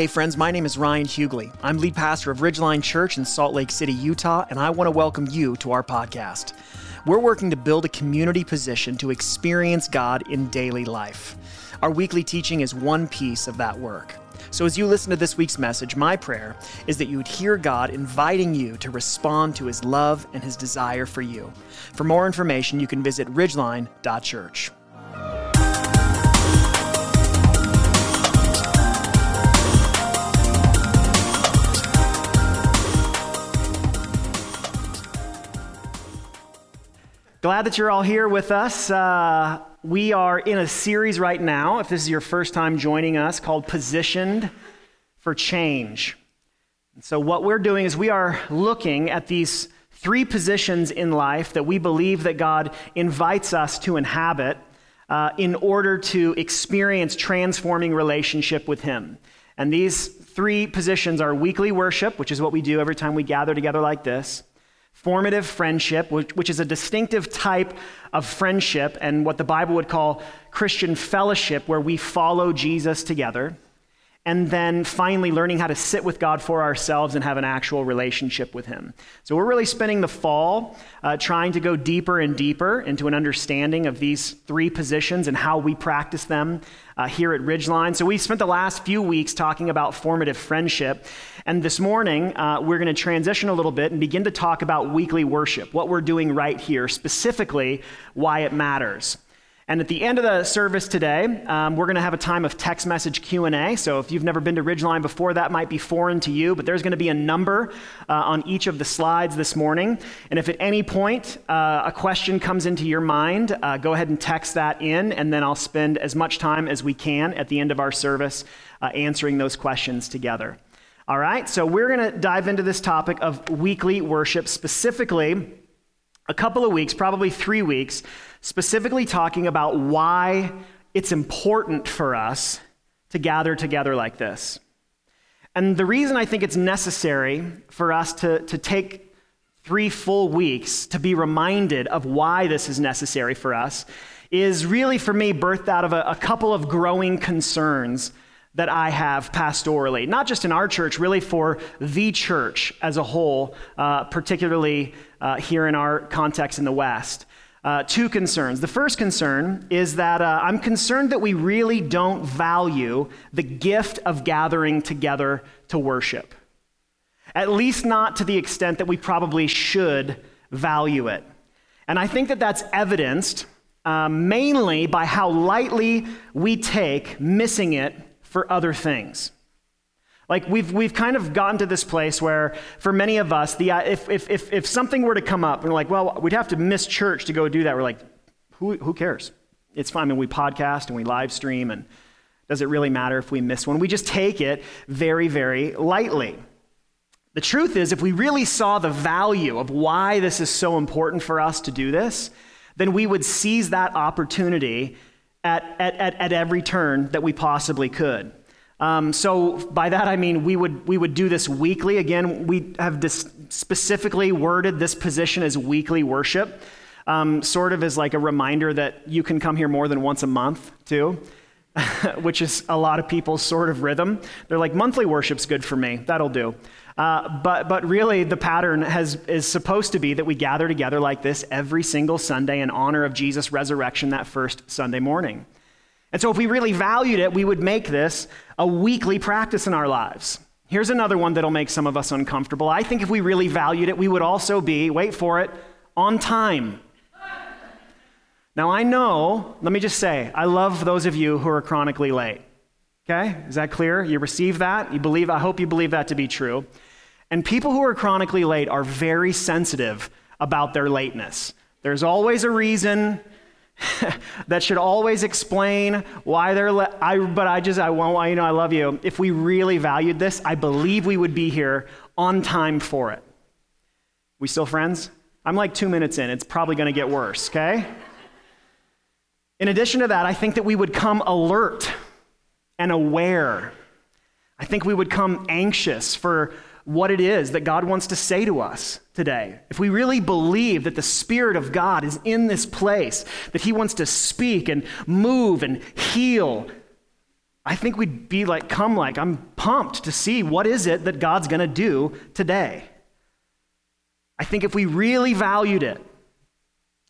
Hey, friends, my name is Ryan Huguley. I'm lead pastor of Ridgeline Church in Salt Lake City, Utah, and I want to welcome you to our podcast. We're working to build a community position to experience God in daily life. Our weekly teaching is one piece of that work. So, as you listen to this week's message, my prayer is that you would hear God inviting you to respond to his love and his desire for you. For more information, you can visit ridgeline.church. Glad that you're all here with us. Uh, we are in a series right now, if this is your first time joining us, called Positioned for Change. And so, what we're doing is we are looking at these three positions in life that we believe that God invites us to inhabit uh, in order to experience transforming relationship with Him. And these three positions are weekly worship, which is what we do every time we gather together like this formative friendship, which, which, is a distinctive type of friendship and what the Bible would call Christian fellowship, where we follow Jesus together. And then finally, learning how to sit with God for ourselves and have an actual relationship with Him. So, we're really spending the fall uh, trying to go deeper and deeper into an understanding of these three positions and how we practice them uh, here at Ridgeline. So, we spent the last few weeks talking about formative friendship. And this morning, uh, we're going to transition a little bit and begin to talk about weekly worship, what we're doing right here, specifically why it matters. And at the end of the service today, um, we're going to have a time of text message Q&A. So if you've never been to Ridgeline before, that might be foreign to you, but there's going to be a number uh, on each of the slides this morning. And if at any point uh, a question comes into your mind, uh, go ahead and text that in, and then I'll spend as much time as we can at the end of our service uh, answering those questions together. All right, so we're going to dive into this topic of weekly worship, specifically a couple of weeks, probably three weeks, specifically talking about why it's important for us to gather together like this. And the reason I think it's necessary for us to, to take three full weeks to be reminded of why this is necessary for us is really, for me, birthed out of a, a couple of growing concerns that I have pastorally, not just in our church, really for the church as a whole, uh, particularly uh, here in our context in the West. Uh, two concerns. The first concern is that uh, I'm concerned that we really don't value the gift of gathering together to worship, at least not to the extent that we probably should value it. And I think that that's evidenced uh, mainly by how lightly we take missing it for other things. Like we've, we've kind of gotten to this place where, for many of us, the, uh, if, if, if, if something were to come up and we're like, well, we'd have to miss church to go do that, we're like, who, who cares? It's fine. I mean, we podcast and we live stream, and does it really matter if we miss one? We just take it very, very lightly. The truth is, if we really saw the value of why this is so important for us to do this, then we would seize that opportunity at, at, at, at every turn that we possibly could. Um, so by that I mean we would we would do this weekly. Again, we have specifically worded this position as weekly worship, um, sort of as like a reminder that you can come here more than once a month too, which is a lot of people's sort of rhythm. They're like monthly worship's good for me. That'll do. Uh, but, but really, the pattern has, is supposed to be that we gather together like this every single Sunday in honor of Jesus' resurrection that first Sunday morning. And so, if we really valued it, we would make this a weekly practice in our lives. Here's another one that'll make some of us uncomfortable. I think if we really valued it, we would also be, wait for it, on time. Now, I know, let me just say, I love those of you who are chronically late. Okay? Is that clear? You receive that? You believe, I hope you believe that to be true. And people who are chronically late are very sensitive about their lateness. There's always a reason that should always explain why they're le- I, but I just I want you know I love you. If we really valued this, I believe we would be here on time for it. We still friends? I'm like 2 minutes in. It's probably going to get worse, okay? In addition to that, I think that we would come alert and aware. I think we would come anxious for what it is that God wants to say to us today. If we really believe that the Spirit of God is in this place, that He wants to speak and move and heal, I think we'd be like, come like, I'm pumped to see what is it that God's going to do today. I think if we really valued it,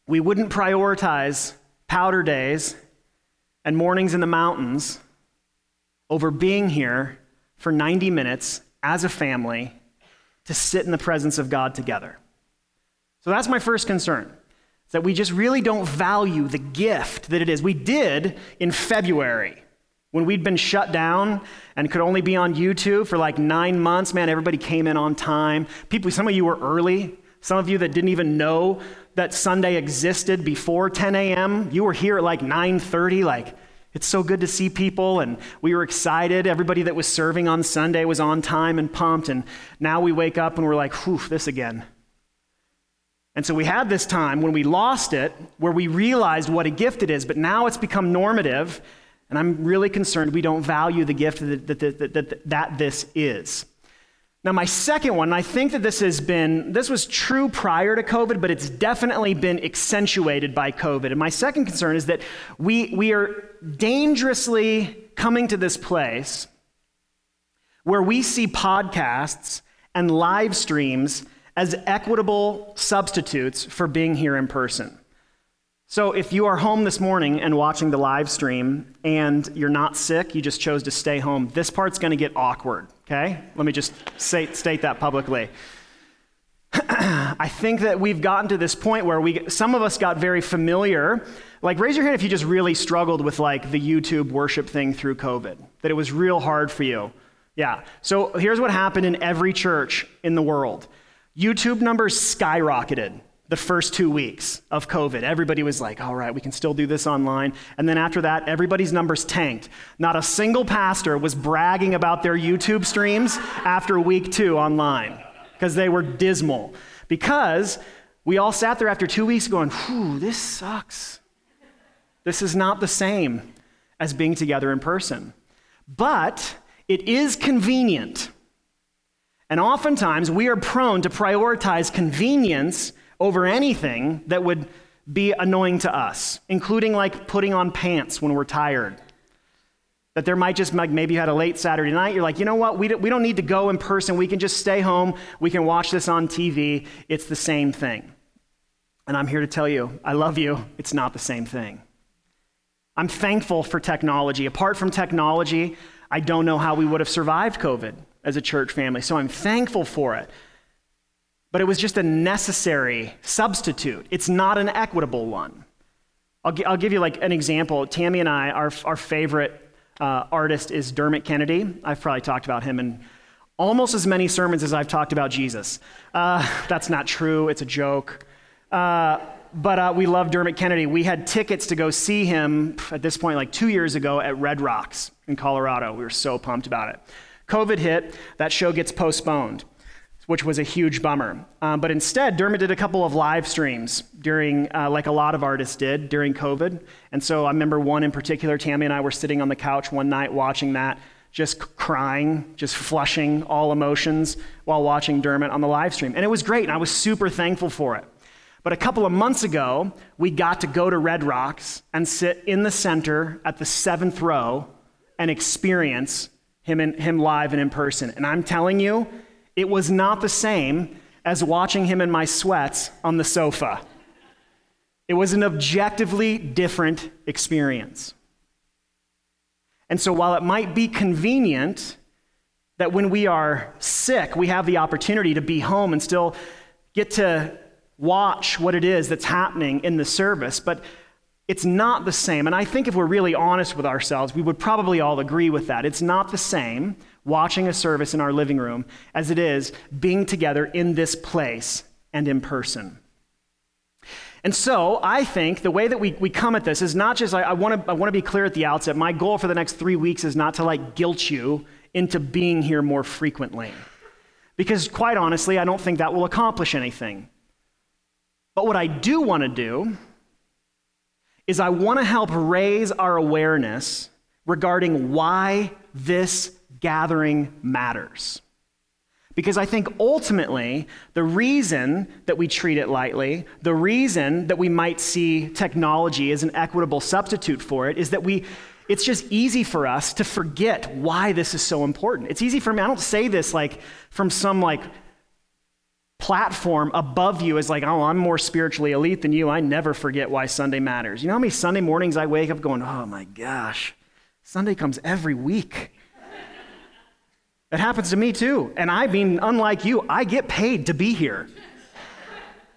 we wouldn't prioritize powder days and mornings in the mountains over being here for 90 minutes as a family to sit in the presence of God together. So that's my first concern that we just really don't value the gift that it is. We did in February when we'd been shut down and could only be on YouTube for like nine months. Man, everybody came in on time. People, some of you were early. Some of you that didn't even know that Sunday existed before 10 a.m. You were here at like 9:30. Like, it's so good to see people, and we were excited. Everybody that was serving on Sunday was on time and pumped. And now we wake up and we're like, "Whew, this again." And so we had this time when we lost it where we realized what a gift it is, but now it's become normative, and I'm really concerned we don't value the gift that, that, that, that, that this is. Now, my second one, I think that this has been, this was true prior to COVID, but it's definitely been accentuated by COVID. And my second concern is that we, we are dangerously coming to this place where we see podcasts and live streams as equitable substitutes for being here in person. So, if you are home this morning and watching the live stream and you're not sick, you just chose to stay home, this part's going to get awkward, okay? Let me just say, state that publicly. I think that we've gotten to this point where we, some of us got very familiar. Like, raise your hand if you just really struggled with like the YouTube worship thing through COVID, that it was real hard for you. Yeah. So, here's what happened in every church in the world YouTube numbers skyrocketed the first two weeks of COVID. Everybody was like, all right, we can still do this online. And then after that, everybody's numbers tanked. Not a single pastor was bragging about their YouTube streams after week two online because they were dismal. Because we all sat there after two weeks going, whew, this sucks. This is not the same as being together in person. But it is convenient and oftentimes we are prone to prioritize convenience over anything that would be annoying to us, including like putting on pants when we're tired. That there might just, like maybe you had a late Saturday night, you're like, you know what, we don't, we don't need to go in person, we can just stay home, we can watch this on TV, it's the same thing. And I'm here to tell you, I love you, it's not the same thing. I'm thankful for technology. Apart from technology, I don't know how we would have survived COVID as a church family. So I'm thankful for it. But it was just a necessary substitute, it's not an equitable one. I'll, g- I'll give you like an example. Tammy and I, our, our favorite uh, artist is Dermot Kennedy. I've probably talked about him in almost as many sermons as I've talked about Jesus. Uh, that's not true, it's a joke. Uh, but uh, we love Dermot Kennedy. We had tickets to go see him at this point, like two years ago, at Red Rocks in Colorado. We were so pumped about it. COVID hit, that show gets postponed, which was a huge bummer. Um, but instead, Dermot did a couple of live streams during, uh, like a lot of artists did during COVID. And so I remember one in particular, Tammy and I were sitting on the couch one night watching that, just crying, just flushing all emotions while watching Dermot on the live stream. And it was great, and I was super thankful for it. But a couple of months ago, we got to go to Red Rocks and sit in the center at the seventh row and experience him, in, him live and in person. And I'm telling you, it was not the same as watching him in my sweats on the sofa. It was an objectively different experience. And so, while it might be convenient that when we are sick, we have the opportunity to be home and still get to watch what it is that's happening in the service, but it's not the same. And I think if we're really honest with ourselves, we would probably all agree with that. It's not the same watching a service in our living room as it is being together in this place and in person. And so I think the way that we, we come at this is not just, I, I want to I wanna be clear at the outset. My goal for the next three weeks is not to like guilt you into being here more frequently. Because quite honestly, I don't think that will accomplish anything. But what I do want to do is I want to help raise our awareness regarding why this gathering matters. Because I think ultimately, the reason that we treat it lightly, the reason that we might see technology as an equitable substitute for it, is that we, it's just easy for us to forget why this is so important. It's easy for me. I don't say this like from some like platform above you as like, oh, I'm more spiritually elite than you. I never forget why Sunday matters. You know how many Sunday mornings I wake up going, oh my gosh, Sunday comes every week. It happens to me too. And I mean, unlike you, I get paid to be here.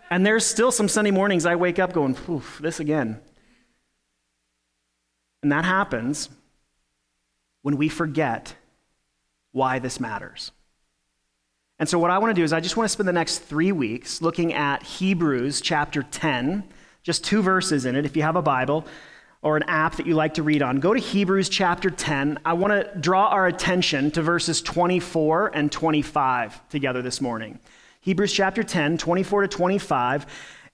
And there's still some Sunday mornings I wake up going, poof, this again. And that happens when we forget why this matters. And so, what I want to do is, I just want to spend the next three weeks looking at Hebrews chapter 10, just two verses in it. If you have a Bible or an app that you like to read on, go to Hebrews chapter 10. I want to draw our attention to verses 24 and 25 together this morning. Hebrews chapter 10, 24 to 25.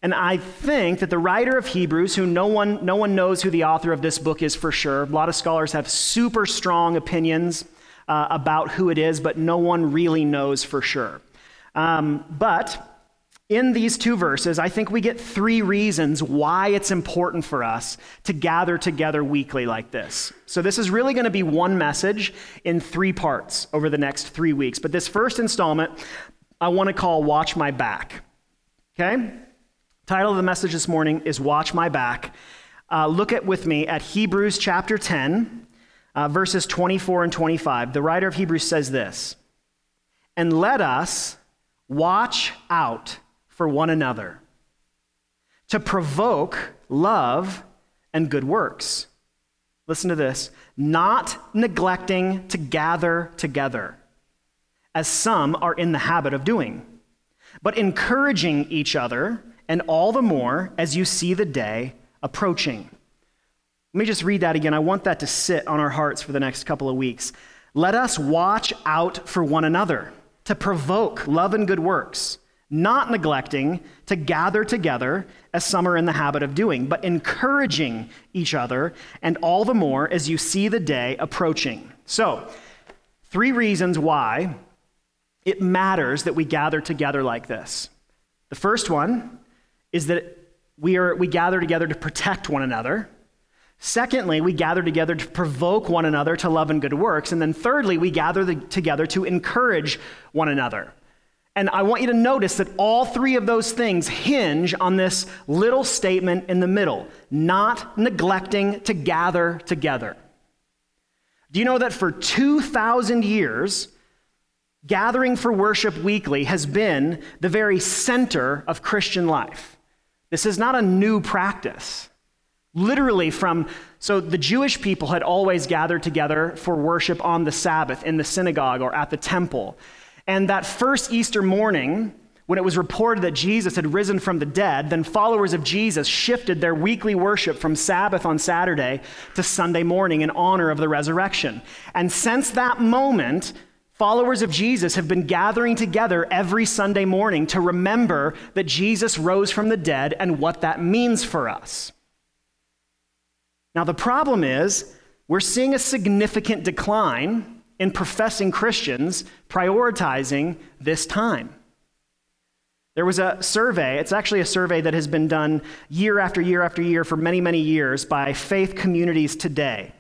And I think that the writer of Hebrews, who no one, no one knows who the author of this book is for sure, a lot of scholars have super strong opinions uh, about who it is, but no one really knows for sure. Um, but in these two verses, I think we get three reasons why it's important for us to gather together weekly like this. So, this is really going to be one message in three parts over the next three weeks. But this first installment, I want to call Watch My Back. Okay? Title of the message this morning is Watch My Back. Uh, look at with me at Hebrews chapter 10, uh, verses 24 and 25. The writer of Hebrews says this And let us watch out for one another to provoke love and good works. Listen to this not neglecting to gather together as some are in the habit of doing, but encouraging each other, and all the more as you see the day approaching. Let me just read that again. I want that to sit on our hearts for the next couple of weeks. Let us watch out for one another to provoke love and good works, not neglecting to gather together as some are in the habit of doing, but encouraging each other, and all the more as you see the day approaching. So, three reasons why it matters that we gather together like this. The first one is that we, are, we gather together to protect one another. Secondly, we gather together to provoke one another to love and good works. And then thirdly, we gather the, together to encourage one another. And I want you to notice that all three of those things hinge on this little statement in the middle not neglecting to gather together. Do you know that for 2,000 years, gathering for worship weekly has been the very center of Christian life. This is not a new practice. Literally, from so the Jewish people had always gathered together for worship on the Sabbath in the synagogue or at the temple. And that first Easter morning, when it was reported that Jesus had risen from the dead, then followers of Jesus shifted their weekly worship from Sabbath on Saturday to Sunday morning in honor of the resurrection. And since that moment, Followers of Jesus have been gathering together every Sunday morning to remember that Jesus rose from the dead and what that means for us. Now, the problem is we're seeing a significant decline in professing Christians prioritizing this time. There was a survey, it's actually a survey that has been done year after year after year for many, many years by Faith Communities Today.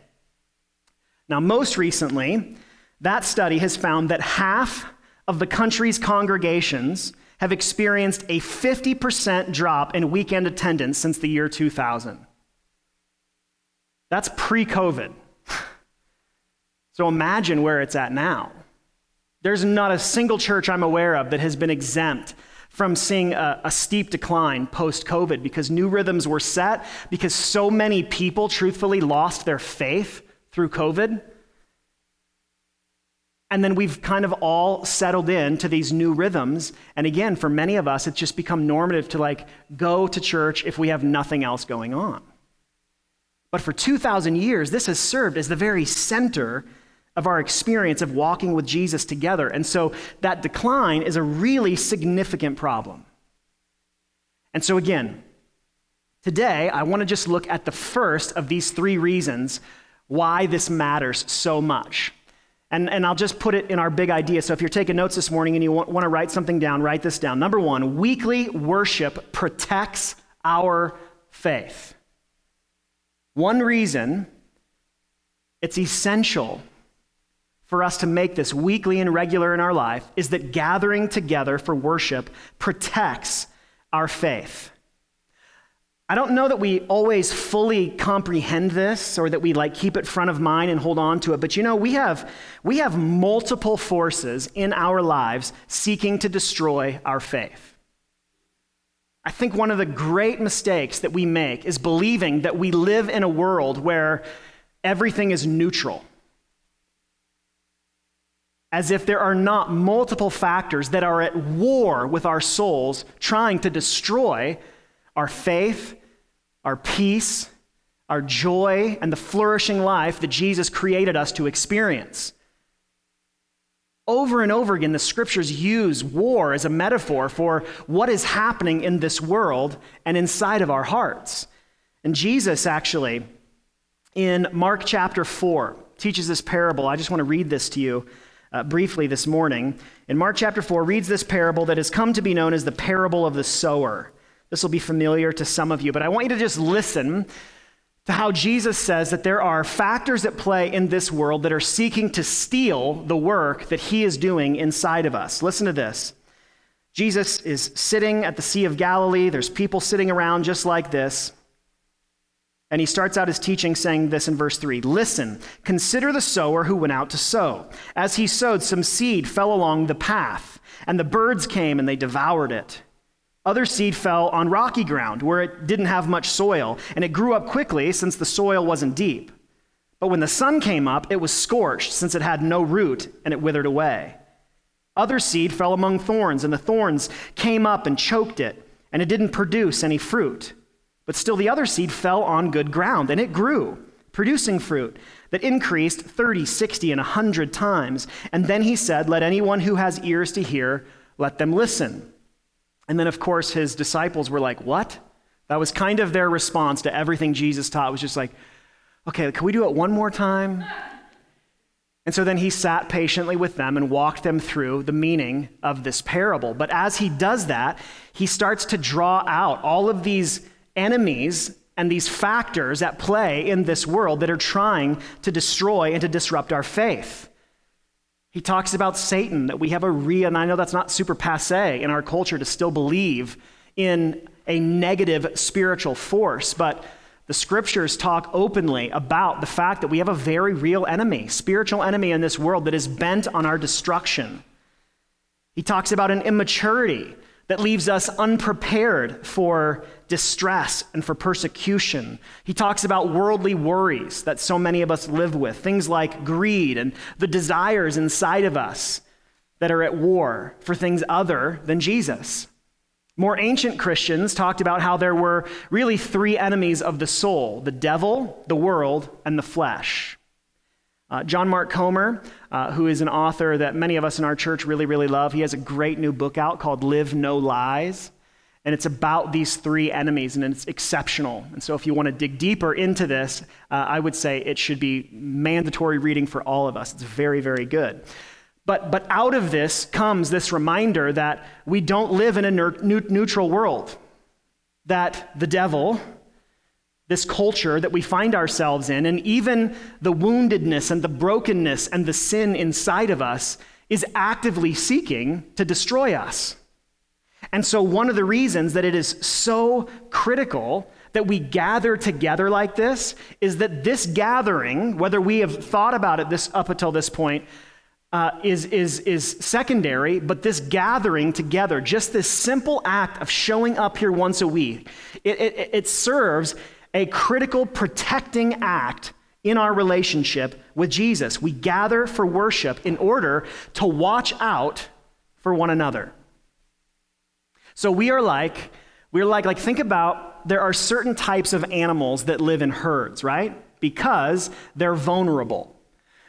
Now, most recently, that study has found that half of the country's congregations have experienced a 50% drop in weekend attendance since the year 2000. That's pre COVID. So imagine where it's at now. There's not a single church I'm aware of that has been exempt from seeing a, a steep decline post COVID because new rhythms were set, because so many people truthfully lost their faith through COVID. And then we've kind of all settled in to these new rhythms. And again, for many of us, it's just become normative to like go to church if we have nothing else going on. But for 2,000 years, this has served as the very center of our experience of walking with Jesus together. And so that decline is a really significant problem. And so, again, today I want to just look at the first of these three reasons why this matters so much. And, and I'll just put it in our big idea. So if you're taking notes this morning and you want, want to write something down, write this down. Number one, weekly worship protects our faith. One reason it's essential for us to make this weekly and regular in our life is that gathering together for worship protects our faith. I don't know that we always fully comprehend this or that we like keep it front of mind and hold on to it, but you know, we have we have multiple forces in our lives seeking to destroy our faith. I think one of the great mistakes that we make is believing that we live in a world where everything is neutral. As if there are not multiple factors that are at war with our souls, trying to destroy our faith our peace, our joy, and the flourishing life that Jesus created us to experience. Over and over again, the scriptures use war as a metaphor for what is happening in this world and inside of our hearts. And Jesus actually, in Mark chapter 4, teaches this parable. I just want to read this to you uh, briefly this morning. In Mark chapter 4, reads this parable that has come to be known as the parable of the sower. This will be familiar to some of you, but I want you to just listen to how Jesus says that there are factors at play in this world that are seeking to steal the work that he is doing inside of us. Listen to this. Jesus is sitting at the Sea of Galilee. There's people sitting around just like this. And he starts out his teaching saying this in verse 3 Listen, consider the sower who went out to sow. As he sowed, some seed fell along the path, and the birds came and they devoured it. Other seed fell on rocky ground where it didn't have much soil, and it grew up quickly since the soil wasn't deep. But when the sun came up, it was scorched since it had no root, and it withered away. Other seed fell among thorns, and the thorns came up and choked it, and it didn't produce any fruit. But still, the other seed fell on good ground, and it grew, producing fruit that increased 30, 60, and 100 times. And then he said, Let anyone who has ears to hear, let them listen. And then, of course, his disciples were like, What? That was kind of their response to everything Jesus taught, was just like, Okay, can we do it one more time? And so then he sat patiently with them and walked them through the meaning of this parable. But as he does that, he starts to draw out all of these enemies and these factors at play in this world that are trying to destroy and to disrupt our faith. He talks about Satan, that we have a real, and I know that's not super passe in our culture to still believe in a negative spiritual force, but the scriptures talk openly about the fact that we have a very real enemy, spiritual enemy in this world that is bent on our destruction. He talks about an immaturity that leaves us unprepared for distress and for persecution. He talks about worldly worries that so many of us live with, things like greed and the desires inside of us that are at war for things other than Jesus. More ancient Christians talked about how there were really three enemies of the soul the devil, the world, and the flesh. Uh, John Mark Comer, uh, who is an author that many of us in our church really, really love, he has a great new book out called Live No Lies. And it's about these three enemies, and it's exceptional. And so, if you want to dig deeper into this, uh, I would say it should be mandatory reading for all of us. It's very, very good. But, but out of this comes this reminder that we don't live in a neutral world, that the devil, this culture that we find ourselves in, and even the woundedness and the brokenness and the sin inside of us is actively seeking to destroy us. And so, one of the reasons that it is so critical that we gather together like this is that this gathering, whether we have thought about it this up until this point, uh, is, is, is secondary, but this gathering together, just this simple act of showing up here once a week, it, it, it serves a critical protecting act in our relationship with Jesus. We gather for worship in order to watch out for one another. So we are like, we're like, like, think about there are certain types of animals that live in herds, right? Because they're vulnerable.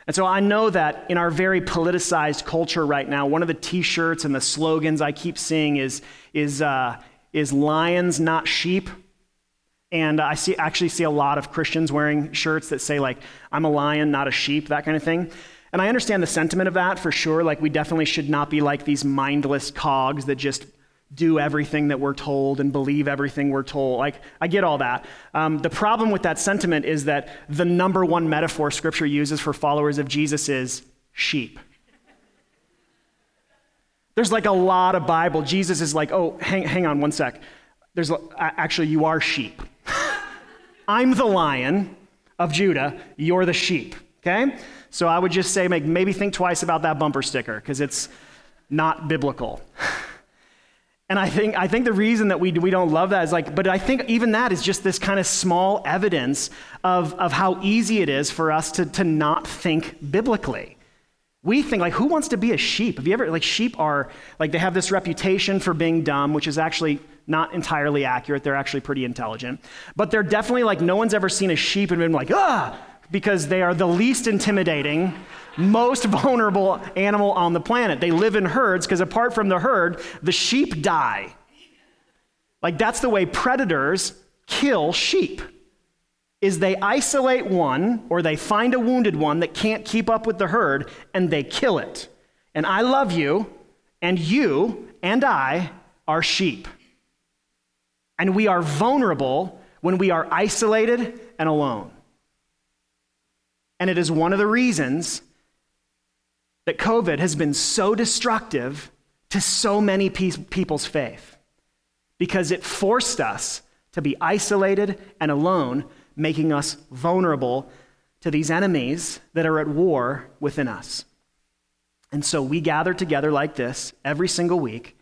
And so I know that in our very politicized culture right now, one of the t shirts and the slogans I keep seeing is, is, uh, is lions, not sheep. And I see, actually see a lot of Christians wearing shirts that say, like, I'm a lion, not a sheep, that kind of thing. And I understand the sentiment of that for sure. Like, we definitely should not be like these mindless cogs that just do everything that we're told and believe everything we're told. Like, I get all that. Um, the problem with that sentiment is that the number one metaphor Scripture uses for followers of Jesus is sheep. There's like a lot of Bible. Jesus is like, oh, hang, hang on one sec. There's actually, you are sheep. I'm the lion of Judah, you're the sheep, okay? So I would just say make, maybe think twice about that bumper sticker because it's not biblical. And I think, I think the reason that we, we don't love that is like, but I think even that is just this kind of small evidence of, of how easy it is for us to, to not think biblically. We think, like, who wants to be a sheep? Have you ever, like, sheep are, like, they have this reputation for being dumb, which is actually not entirely accurate. They're actually pretty intelligent. But they're definitely like, no one's ever seen a sheep and been like, ah, because they are the least intimidating, most vulnerable animal on the planet. They live in herds because apart from the herd, the sheep die. Like that's the way predators kill sheep. Is they isolate one or they find a wounded one that can't keep up with the herd and they kill it. And I love you and you and I are sheep. And we are vulnerable when we are isolated and alone. And it is one of the reasons that COVID has been so destructive to so many people's faith because it forced us to be isolated and alone, making us vulnerable to these enemies that are at war within us. And so we gather together like this every single week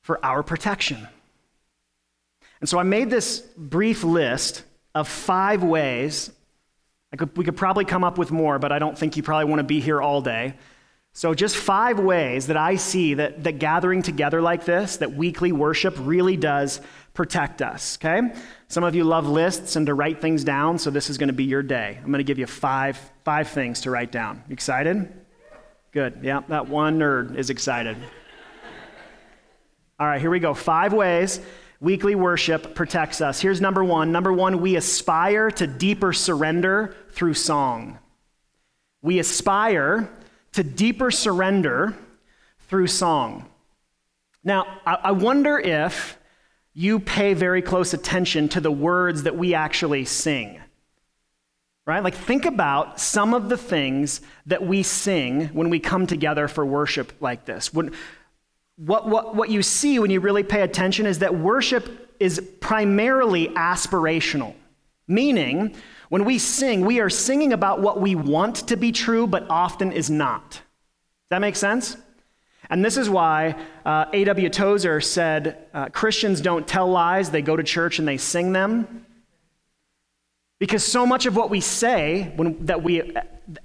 for our protection. And so I made this brief list of five ways could, we could probably come up with more, but I don't think you probably want to be here all day. So, just five ways that I see that, that gathering together like this, that weekly worship really does protect us, okay? Some of you love lists and to write things down, so this is going to be your day. I'm going to give you five, five things to write down. You excited? Good. Yeah, that one nerd is excited. All right, here we go. Five ways Weekly worship protects us. Here's number one. Number one, we aspire to deeper surrender through song. We aspire to deeper surrender through song. Now, I wonder if you pay very close attention to the words that we actually sing. Right? Like, think about some of the things that we sing when we come together for worship like this. When, what, what, what you see when you really pay attention is that worship is primarily aspirational, meaning when we sing, we are singing about what we want to be true, but often is not. Does that make sense? And this is why uh, A.W. Tozer said uh, Christians don't tell lies, they go to church and they sing them. Because so much of what we say when, that we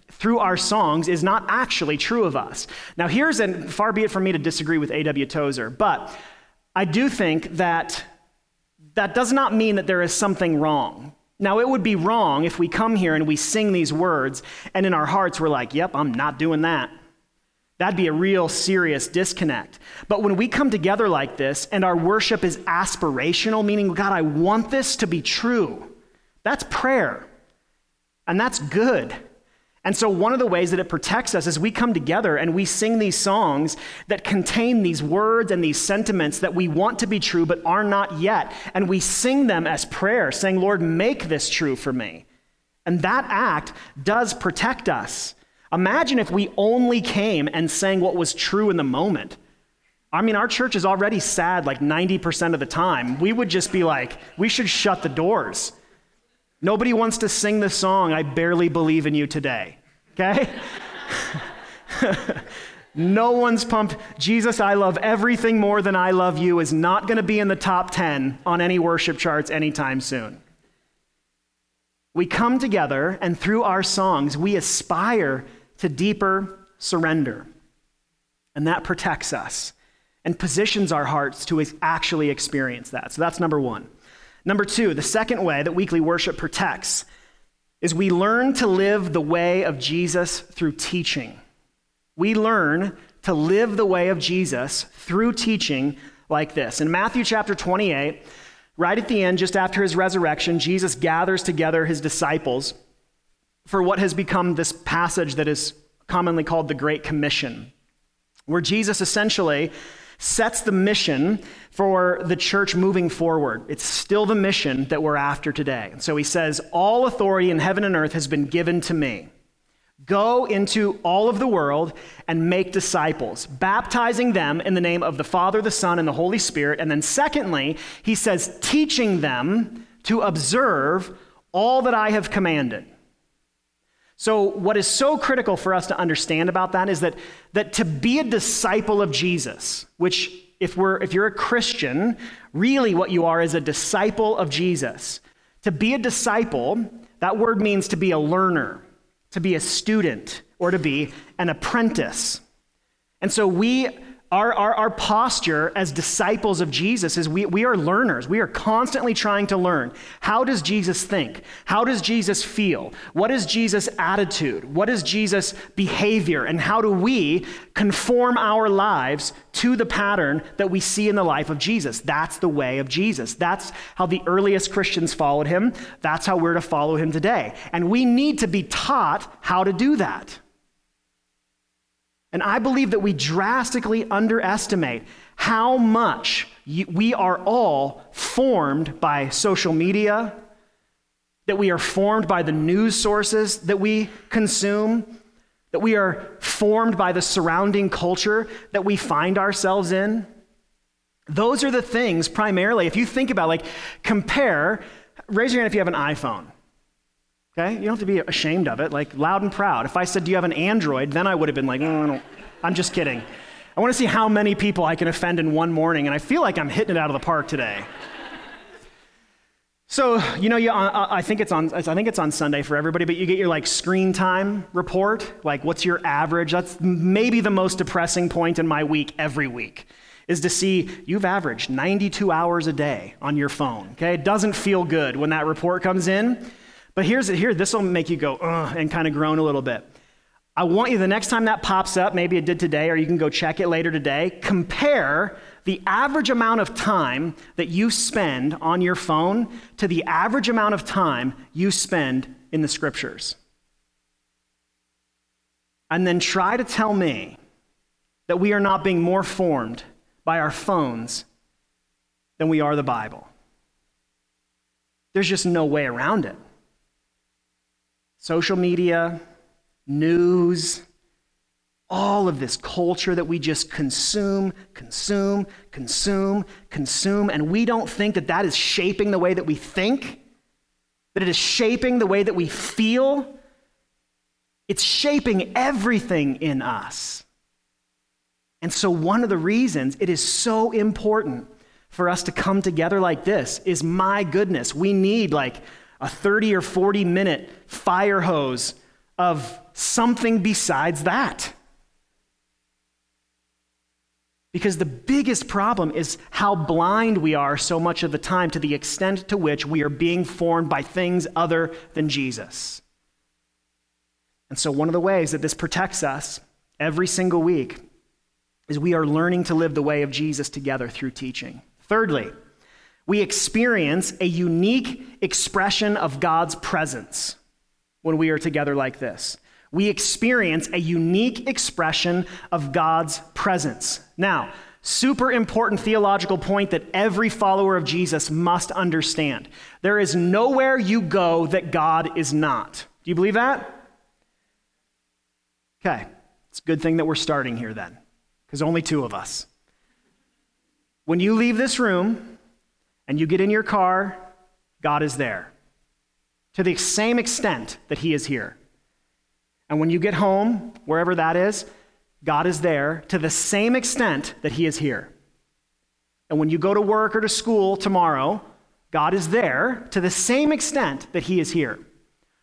through our songs is not actually true of us. Now, here's, and far be it from me to disagree with A.W. Tozer, but I do think that that does not mean that there is something wrong. Now, it would be wrong if we come here and we sing these words, and in our hearts we're like, yep, I'm not doing that. That'd be a real serious disconnect. But when we come together like this and our worship is aspirational, meaning, God, I want this to be true, that's prayer. And that's good. And so, one of the ways that it protects us is we come together and we sing these songs that contain these words and these sentiments that we want to be true but are not yet. And we sing them as prayer, saying, Lord, make this true for me. And that act does protect us. Imagine if we only came and sang what was true in the moment. I mean, our church is already sad like 90% of the time. We would just be like, we should shut the doors. Nobody wants to sing the song, I barely believe in you today. Okay? no one's pumped. Jesus, I love everything more than I love you is not going to be in the top 10 on any worship charts anytime soon. We come together, and through our songs, we aspire to deeper surrender. And that protects us and positions our hearts to actually experience that. So that's number one. Number two, the second way that weekly worship protects is we learn to live the way of Jesus through teaching. We learn to live the way of Jesus through teaching like this. In Matthew chapter 28, right at the end, just after his resurrection, Jesus gathers together his disciples for what has become this passage that is commonly called the Great Commission, where Jesus essentially sets the mission for the church moving forward. It's still the mission that we're after today. So he says, All authority in heaven and earth has been given to me. Go into all of the world and make disciples, baptizing them in the name of the Father, the Son, and the Holy Spirit. And then, secondly, he says, teaching them to observe all that I have commanded. So, what is so critical for us to understand about that is that, that to be a disciple of Jesus, which, if, we're, if you're a Christian, really what you are is a disciple of Jesus. To be a disciple, that word means to be a learner to be a student or to be an apprentice. And so we our, our, our, posture as disciples of Jesus is we, we are learners. We are constantly trying to learn. How does Jesus think? How does Jesus feel? What is Jesus' attitude? What is Jesus' behavior? And how do we conform our lives to the pattern that we see in the life of Jesus? That's the way of Jesus. That's how the earliest Christians followed him. That's how we're to follow him today. And we need to be taught how to do that. And I believe that we drastically underestimate how much we are all formed by social media, that we are formed by the news sources that we consume, that we are formed by the surrounding culture that we find ourselves in. Those are the things primarily, if you think about like compare, raise your hand if you have an iPhone. Okay? You don't have to be ashamed of it, like loud and proud. If I said, Do you have an Android? then I would have been like, don't. I'm just kidding. I want to see how many people I can offend in one morning, and I feel like I'm hitting it out of the park today. So, you know, you, uh, I, think it's on, I think it's on Sunday for everybody, but you get your like screen time report. Like, what's your average? That's maybe the most depressing point in my week every week is to see you've averaged 92 hours a day on your phone. Okay, it doesn't feel good when that report comes in. But here's here, this will make you go, Ugh, and kind of groan a little bit. I want you the next time that pops up, maybe it did today, or you can go check it later today, compare the average amount of time that you spend on your phone to the average amount of time you spend in the scriptures. And then try to tell me that we are not being more formed by our phones than we are the Bible. There's just no way around it social media, news, all of this culture that we just consume, consume, consume, consume, and we don't think that that is shaping the way that we think, that it is shaping the way that we feel. It's shaping everything in us. And so, one of the reasons it is so important for us to come together like this is my goodness, we need like a 30 or 40 minute fire hose of something besides that. Because the biggest problem is how blind we are so much of the time to the extent to which we are being formed by things other than Jesus. And so, one of the ways that this protects us every single week is we are learning to live the way of Jesus together through teaching. Thirdly, we experience a unique expression of God's presence when we are together like this. We experience a unique expression of God's presence. Now, super important theological point that every follower of Jesus must understand. There is nowhere you go that God is not. Do you believe that? Okay, it's a good thing that we're starting here then, because only two of us. When you leave this room, and you get in your car, God is there to the same extent that He is here. And when you get home, wherever that is, God is there to the same extent that He is here. And when you go to work or to school tomorrow, God is there to the same extent that He is here.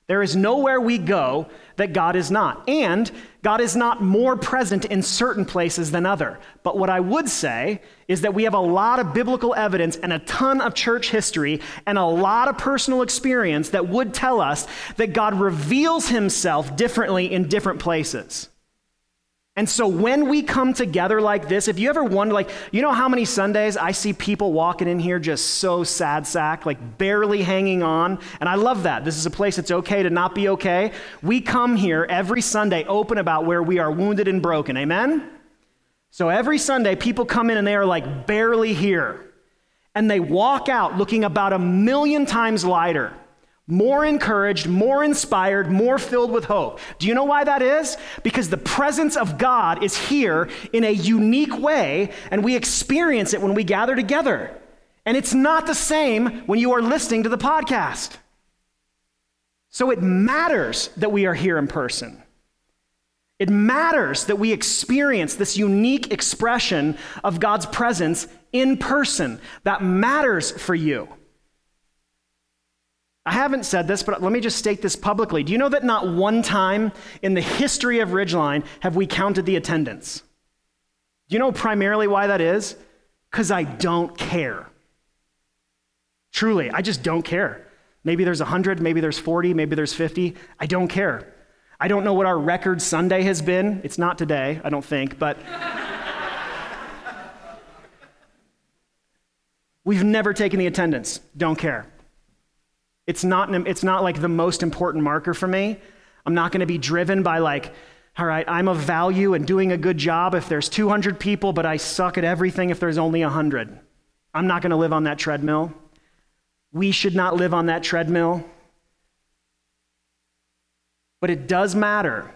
There is nowhere we go that God is not. And God is not more present in certain places than other. But what I would say is that we have a lot of biblical evidence and a ton of church history and a lot of personal experience that would tell us that God reveals himself differently in different places. And so when we come together like this, if you ever wonder, like, you know how many Sundays I see people walking in here just so sad sack, like barely hanging on? And I love that. This is a place it's okay to not be okay. We come here every Sunday open about where we are wounded and broken. Amen? So every Sunday, people come in and they are like barely here. And they walk out looking about a million times lighter, more encouraged, more inspired, more filled with hope. Do you know why that is? Because the presence of God is here in a unique way, and we experience it when we gather together. And it's not the same when you are listening to the podcast. So it matters that we are here in person. It matters that we experience this unique expression of God's presence in person. That matters for you. I haven't said this, but let me just state this publicly. Do you know that not one time in the history of Ridgeline have we counted the attendance? Do you know primarily why that is? Because I don't care. Truly, I just don't care. Maybe there's 100, maybe there's 40, maybe there's 50. I don't care. I don't know what our record Sunday has been. It's not today, I don't think, but we've never taken the attendance. Don't care. It's not, it's not like the most important marker for me. I'm not going to be driven by like, all right, I'm of value and doing a good job if there's 200 people, but I suck at everything if there's only 100. I'm not going to live on that treadmill. We should not live on that treadmill. But it does matter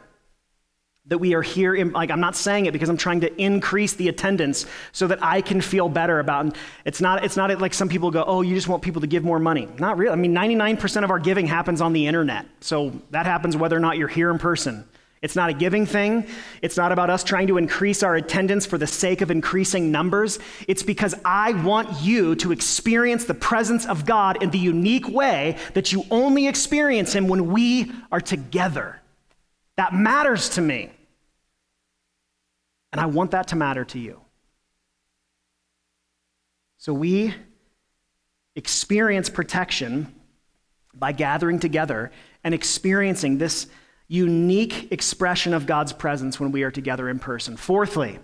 that we are here in, like i'm not saying it because i'm trying to increase the attendance so that i can feel better about it it's not it's not like some people go oh you just want people to give more money. Not real i mean 99% of our giving happens on the internet. So that happens whether or not you're here in person. It's not a giving thing. It's not about us trying to increase our attendance for the sake of increasing numbers. It's because i want you to experience the presence of god in the unique way that you only experience him when we are together. That matters to me. And I want that to matter to you. So we experience protection by gathering together and experiencing this unique expression of God's presence when we are together in person. Fourthly,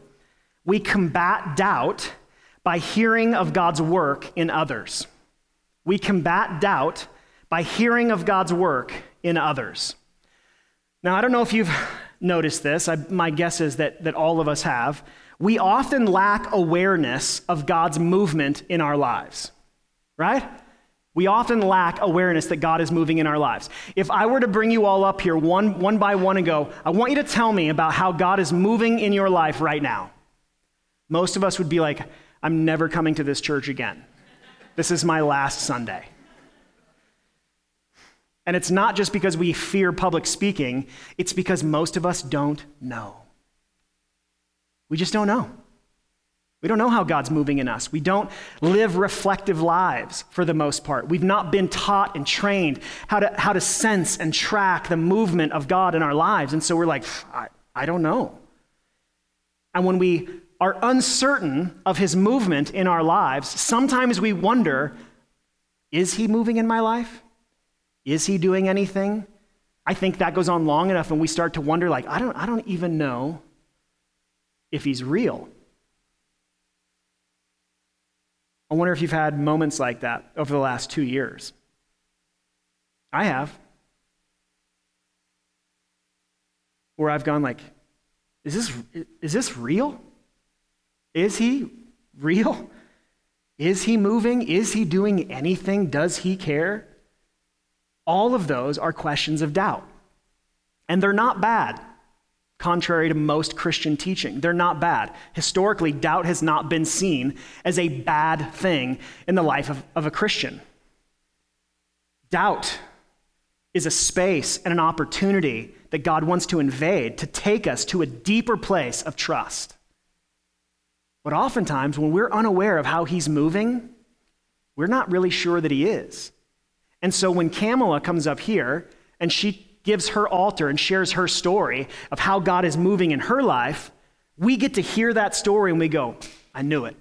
we combat doubt by hearing of God's work in others. We combat doubt by hearing of God's work in others. Now, I don't know if you've noticed this. I, my guess is that, that all of us have. We often lack awareness of God's movement in our lives, right? We often lack awareness that God is moving in our lives. If I were to bring you all up here one, one by one and go, I want you to tell me about how God is moving in your life right now, most of us would be like, I'm never coming to this church again. This is my last Sunday. And it's not just because we fear public speaking, it's because most of us don't know. We just don't know. We don't know how God's moving in us. We don't live reflective lives for the most part. We've not been taught and trained how to, how to sense and track the movement of God in our lives. And so we're like, I, I don't know. And when we are uncertain of his movement in our lives, sometimes we wonder, is he moving in my life? Is he doing anything? I think that goes on long enough and we start to wonder like I don't I don't even know if he's real. I wonder if you've had moments like that over the last 2 years. I have. Where I've gone like is this is this real? Is he real? Is he moving? Is he doing anything? Does he care? All of those are questions of doubt. And they're not bad, contrary to most Christian teaching. They're not bad. Historically, doubt has not been seen as a bad thing in the life of, of a Christian. Doubt is a space and an opportunity that God wants to invade to take us to a deeper place of trust. But oftentimes, when we're unaware of how He's moving, we're not really sure that He is. And so when Kamala comes up here and she gives her altar and shares her story of how God is moving in her life, we get to hear that story and we go, I knew it.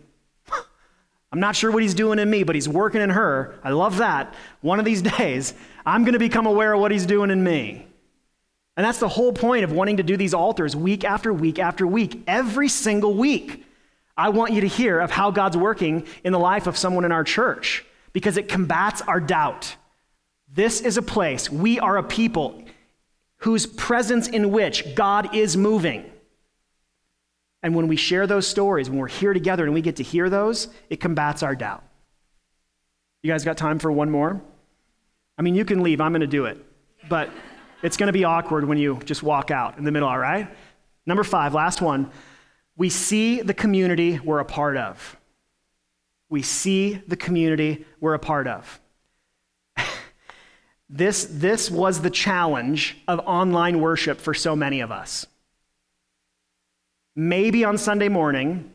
I'm not sure what he's doing in me, but he's working in her. I love that. One of these days, I'm going to become aware of what he's doing in me. And that's the whole point of wanting to do these altars week after week after week, every single week. I want you to hear of how God's working in the life of someone in our church because it combats our doubt. This is a place, we are a people whose presence in which God is moving. And when we share those stories, when we're here together and we get to hear those, it combats our doubt. You guys got time for one more? I mean, you can leave. I'm going to do it. But it's going to be awkward when you just walk out in the middle, all right? Number five, last one. We see the community we're a part of. We see the community we're a part of. This, this was the challenge of online worship for so many of us. Maybe on Sunday morning,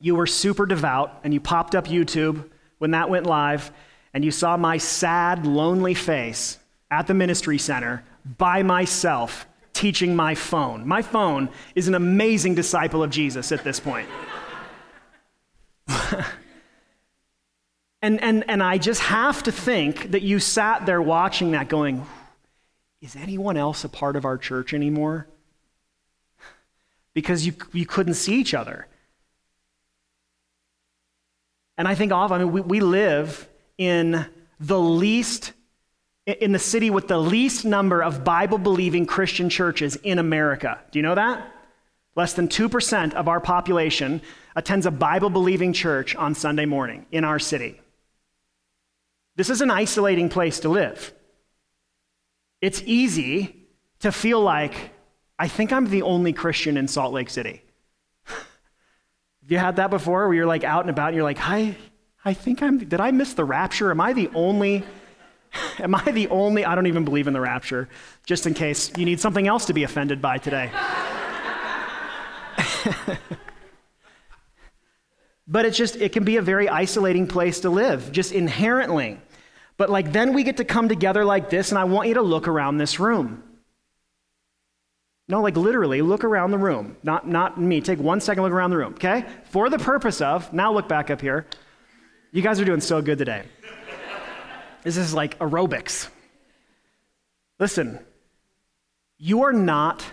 you were super devout and you popped up YouTube when that went live and you saw my sad, lonely face at the ministry center by myself teaching my phone. My phone is an amazing disciple of Jesus at this point. and, and, and I just have to think that you sat there watching that going, is anyone else a part of our church anymore? Because you, you couldn't see each other. And I think often, I mean, we, we live in the least in the city with the least number of Bible believing Christian churches in America. Do you know that? Less than 2% of our population attends a Bible believing church on Sunday morning in our city. This is an isolating place to live. It's easy to feel like, I think I'm the only Christian in Salt Lake City. Have you had that before where you're like out and about and you're like, I, I think I'm, did I miss the rapture? Am I the only Am I the only? I don't even believe in the rapture, just in case you need something else to be offended by today. but it's just, it can be a very isolating place to live, just inherently. But like then we get to come together like this, and I want you to look around this room. No, like literally, look around the room. Not, not me. Take one second, look around the room, okay? For the purpose of, now look back up here. You guys are doing so good today. This is like aerobics. Listen, you are not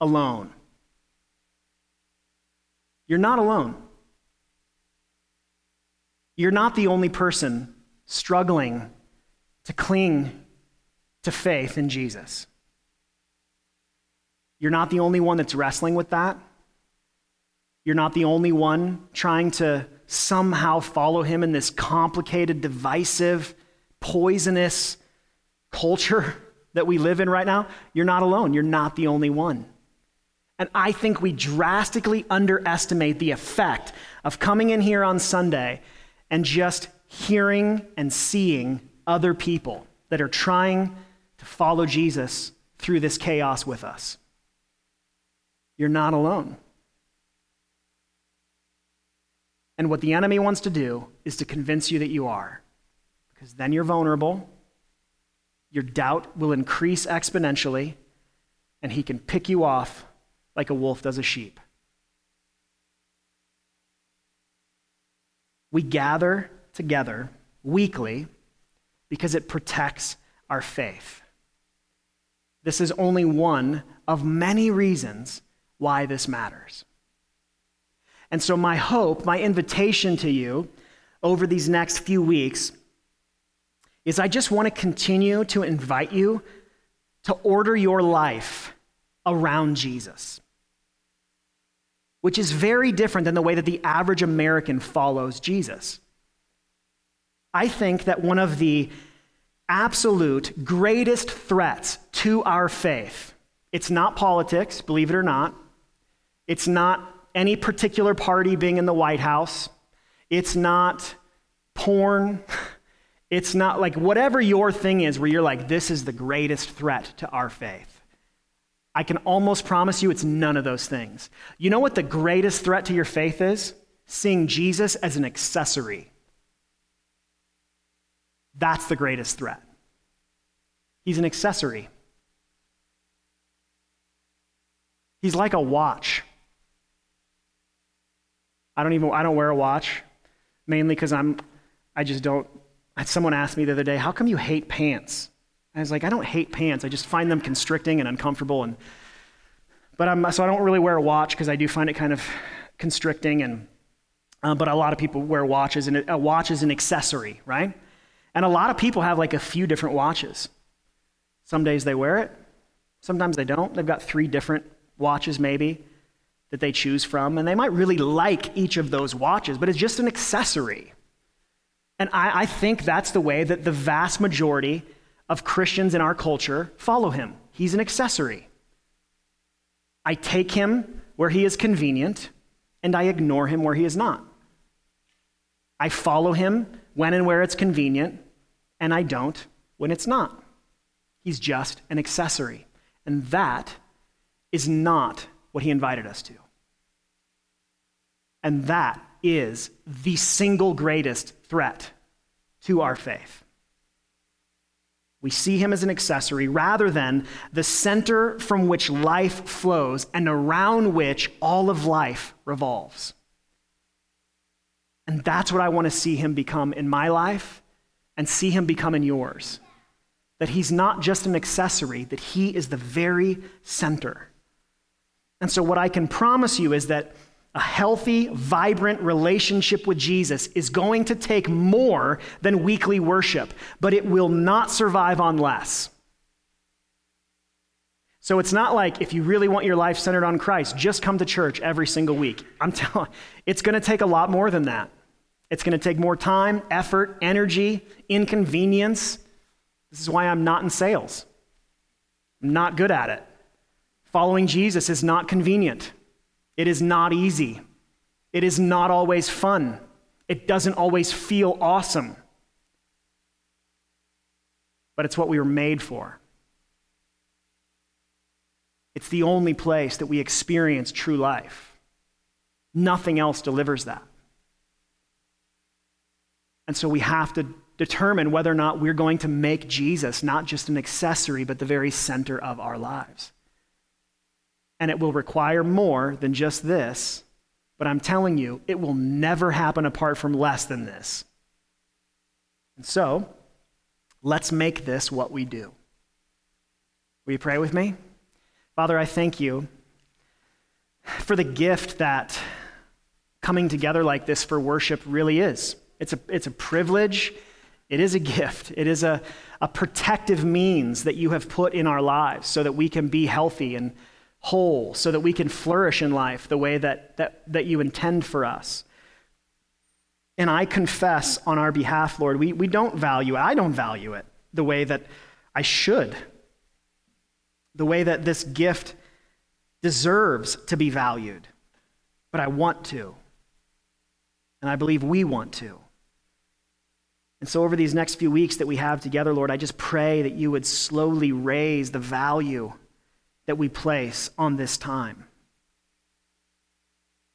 alone. You're not alone. You're not the only person struggling to cling to faith in Jesus. You're not the only one that's wrestling with that. You're not the only one trying to somehow follow him in this complicated, divisive, poisonous culture that we live in right now, you're not alone. You're not the only one. And I think we drastically underestimate the effect of coming in here on Sunday and just hearing and seeing other people that are trying to follow Jesus through this chaos with us. You're not alone. And what the enemy wants to do is to convince you that you are because then you're vulnerable. Your doubt will increase exponentially, and he can pick you off like a wolf does a sheep. We gather together weekly because it protects our faith. This is only one of many reasons why this matters. And so, my hope, my invitation to you over these next few weeks is I just want to continue to invite you to order your life around Jesus, which is very different than the way that the average American follows Jesus. I think that one of the absolute greatest threats to our faith, it's not politics, believe it or not. It's not any particular party being in the White House. It's not porn. It's not like whatever your thing is where you're like, this is the greatest threat to our faith. I can almost promise you it's none of those things. You know what the greatest threat to your faith is? Seeing Jesus as an accessory. That's the greatest threat. He's an accessory. He's like a watch. I don't even I don't wear a watch mainly cuz I'm I just don't Someone asked me the other day, How come you hate pants? I was like, I don't hate pants. I just find them constricting and uncomfortable. And, but I'm, so I don't really wear a watch because I do find it kind of constricting. And, uh, but a lot of people wear watches, and a watch is an accessory, right? And a lot of people have like a few different watches. Some days they wear it, sometimes they don't. They've got three different watches, maybe. that they choose from, and they might really like each of those watches, but it's just an accessory. And I, I think that's the way that the vast majority of Christians in our culture follow him. He's an accessory. I take him where he is convenient, and I ignore him where he is not. I follow him when and where it's convenient, and I don't when it's not. He's just an accessory. And that is not what he invited us to. And that is the single greatest threat to our faith. We see him as an accessory rather than the center from which life flows and around which all of life revolves. And that's what I want to see him become in my life and see him become in yours. That he's not just an accessory, that he is the very center. And so, what I can promise you is that a healthy, vibrant relationship with Jesus is going to take more than weekly worship, but it will not survive on less. So it's not like if you really want your life centered on Christ, just come to church every single week. I'm telling it's going to take a lot more than that. It's going to take more time, effort, energy, inconvenience. This is why I'm not in sales. I'm not good at it. Following Jesus is not convenient. It is not easy. It is not always fun. It doesn't always feel awesome. But it's what we were made for. It's the only place that we experience true life. Nothing else delivers that. And so we have to determine whether or not we're going to make Jesus not just an accessory, but the very center of our lives and it will require more than just this. But I'm telling you, it will never happen apart from less than this. And so, let's make this what we do. Will you pray with me? Father, I thank you for the gift that coming together like this for worship really is. It's a, it's a privilege, it is a gift, it is a, a protective means that you have put in our lives so that we can be healthy and whole so that we can flourish in life the way that, that, that you intend for us. And I confess on our behalf, Lord, we, we don't value it. I don't value it the way that I should, the way that this gift deserves to be valued. But I want to. And I believe we want to. And so, over these next few weeks that we have together, Lord, I just pray that you would slowly raise the value that we place on this time.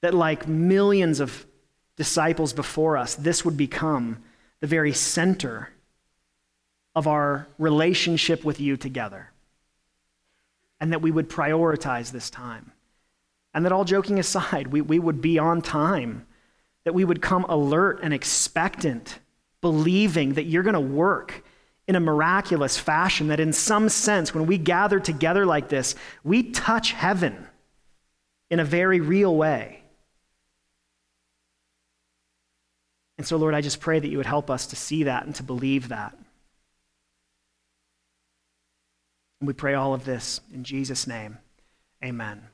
That, like millions of disciples before us, this would become the very center of our relationship with you together. And that we would prioritize this time. And that all joking aside, we, we would be on time, that we would come alert and expectant, believing that you're going to work in a miraculous fashion that, in some sense, when we gather together like this, we touch heaven in a very real way. And so, Lord, I just pray that you would help us to see that and to believe that. And we pray all of this in Jesus' name. Amen.